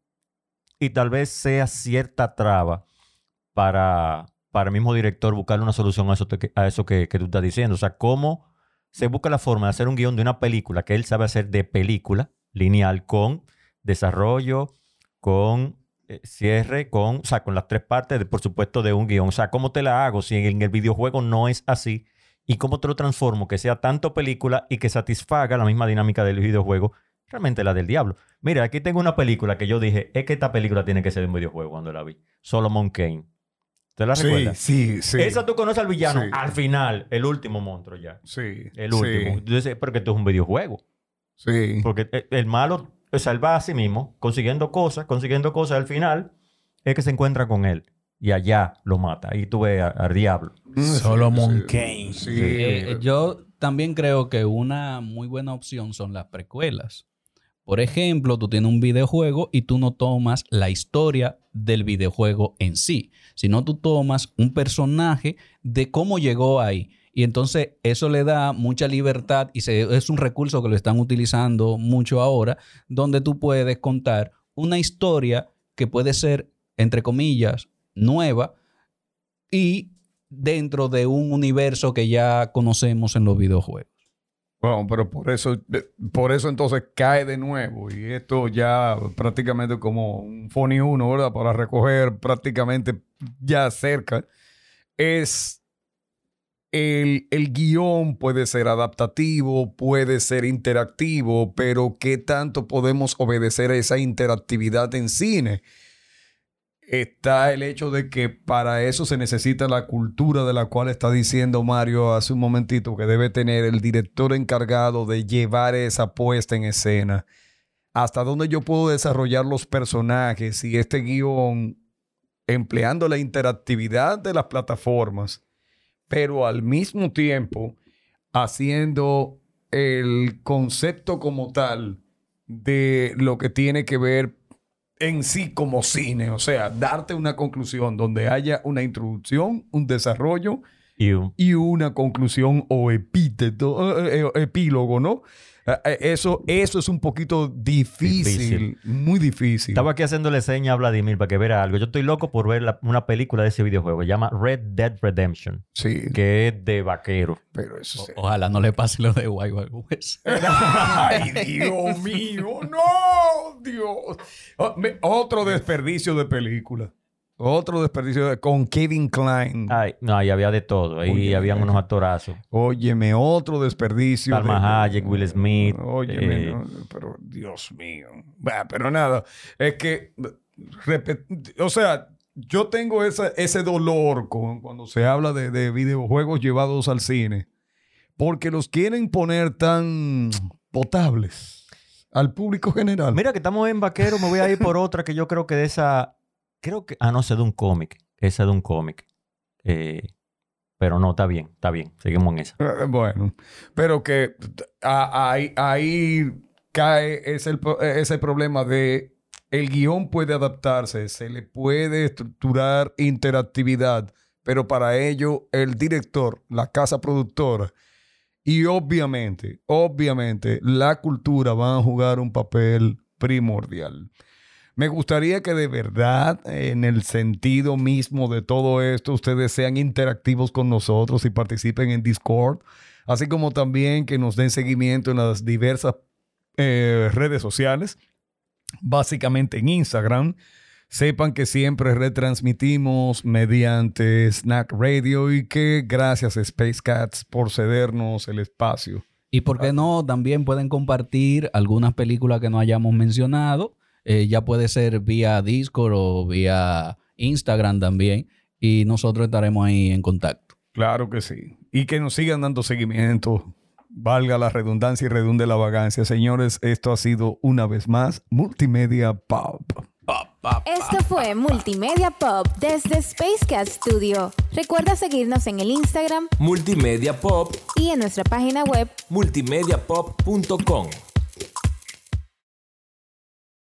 y tal vez sea cierta traba para, para el mismo director buscar una solución a eso, a eso que, que tú estás diciendo. O sea, cómo se busca la forma de hacer un guion de una película que él sabe hacer de película lineal con desarrollo, con eh, cierre, con, o sea, con las tres partes, de, por supuesto, de un guion. O sea, ¿cómo te la hago si en el videojuego no es así? Y cómo te lo transformo, que sea tanto película y que satisfaga la misma dinámica del videojuego, realmente la del diablo. Mira, aquí tengo una película que yo dije, es que esta película tiene que ser de un videojuego cuando la vi. Solomon Kane. ¿Te la Sí, recuerdas? sí, sí. Esa tú conoces al villano Sí. al final, el último monstruo ya. Sí. El último. Tú dices, pero que esto es un videojuego. Sí. Porque el- el malo se salva a sí mismo, consiguiendo cosas, consiguiendo cosas. Al final es que se encuentra con él. Y allá lo mata. Ahí tú ves a- al diablo. Solomon Sí, Kane. Sí. Eh, yo también creo que una muy buena opción son las precuelas. Por ejemplo, tú tienes un videojuego y tú no tomas la historia del videojuego en sí, sino tú tomas un personaje de cómo llegó ahí. Y entonces eso le da mucha libertad y se- es un recurso que lo están utilizando mucho ahora, donde tú puedes contar una historia que puede ser, entre comillas, nueva y dentro de un universo que ya conocemos en los videojuegos. Bueno, pero por eso, por eso entonces cae de nuevo. Y esto ya prácticamente como un Phony 1, ¿verdad? Para recoger prácticamente ya cerca. Es el, el guion puede ser adaptativo, puede ser interactivo, pero ¿qué tanto podemos obedecer a esa interactividad en cine? Está el hecho de que para eso se necesita la cultura de la cual está diciendo Mario hace un momentito que debe tener el director encargado de llevar esa puesta en escena. Hasta dónde yo puedo desarrollar los personajes y este guion empleando la interactividad de las plataformas, pero al mismo tiempo haciendo el concepto como tal de lo que tiene que ver en sí como cine, o sea, darte una conclusión donde haya una introducción, un desarrollo Y un- y una conclusión o epíteto, eh, eh, epílogo, ¿no? Eh, eh, Eso, eso es un poquito difícil, Difícil. muy difícil. Estaba aquí haciéndole seña a Vladimir para que viera algo. Yo estoy loco por ver la- una película de ese videojuego. Se llama Red Dead Redemption, Sí, que es de vaquero. pero eso sí. Ojalá no le pase lo de Wild Wild West. Ay, Dios mío, no, Dios. Oh, me- Otro desperdicio de película. Otro desperdicio de- con Kevin Klein. Ay, no, ahí había de todo. Ahí Oye, habían unos actorazos. Óyeme, otro desperdicio. Salma de- Hayek, Will Smith, Óyeme, eh, no, pero Dios mío. Bah, pero nada, es que, repet- o sea, yo tengo esa- ese dolor con, cuando se habla de, de videojuegos llevados al cine, porque los quieren poner tan potables al público general. Mira que estamos en vaquero, me voy a ir por otra que yo creo que de esa. Creo que. Ah, no, sé de un cómic. Esa es de un cómic. Eh, pero no, está bien, está bien. Seguimos en esa. Eh, Bueno, pero que a- ahí, ahí cae ese, ese problema de el guion puede adaptarse, se le puede estructurar interactividad, pero para ello el director, la casa productora y obviamente, obviamente la cultura van a jugar un papel primordial. Me gustaría que de verdad, en el sentido mismo de todo esto, ustedes sean interactivos con nosotros y participen en Discord, así como también que nos den seguimiento en las diversas eh, redes sociales, básicamente en Instagram. Sepan que siempre retransmitimos mediante Snack Radio y que gracias Space Cats por cedernos el espacio. Y por qué no, también pueden compartir algunas películas que no hayamos mencionado. Eh, ya puede ser vía Discord o vía Instagram también. Y nosotros estaremos ahí en contacto. Claro que sí. Y que nos sigan dando seguimiento. Valga la redundancia y redunde la vagancia. Señores, esto ha sido una vez más Multimedia Pop. Esto fue Multimedia Pop desde Space Cat Studio. Recuerda seguirnos en el Instagram Multimedia Pop, y en nuestra página web multimediapop.com.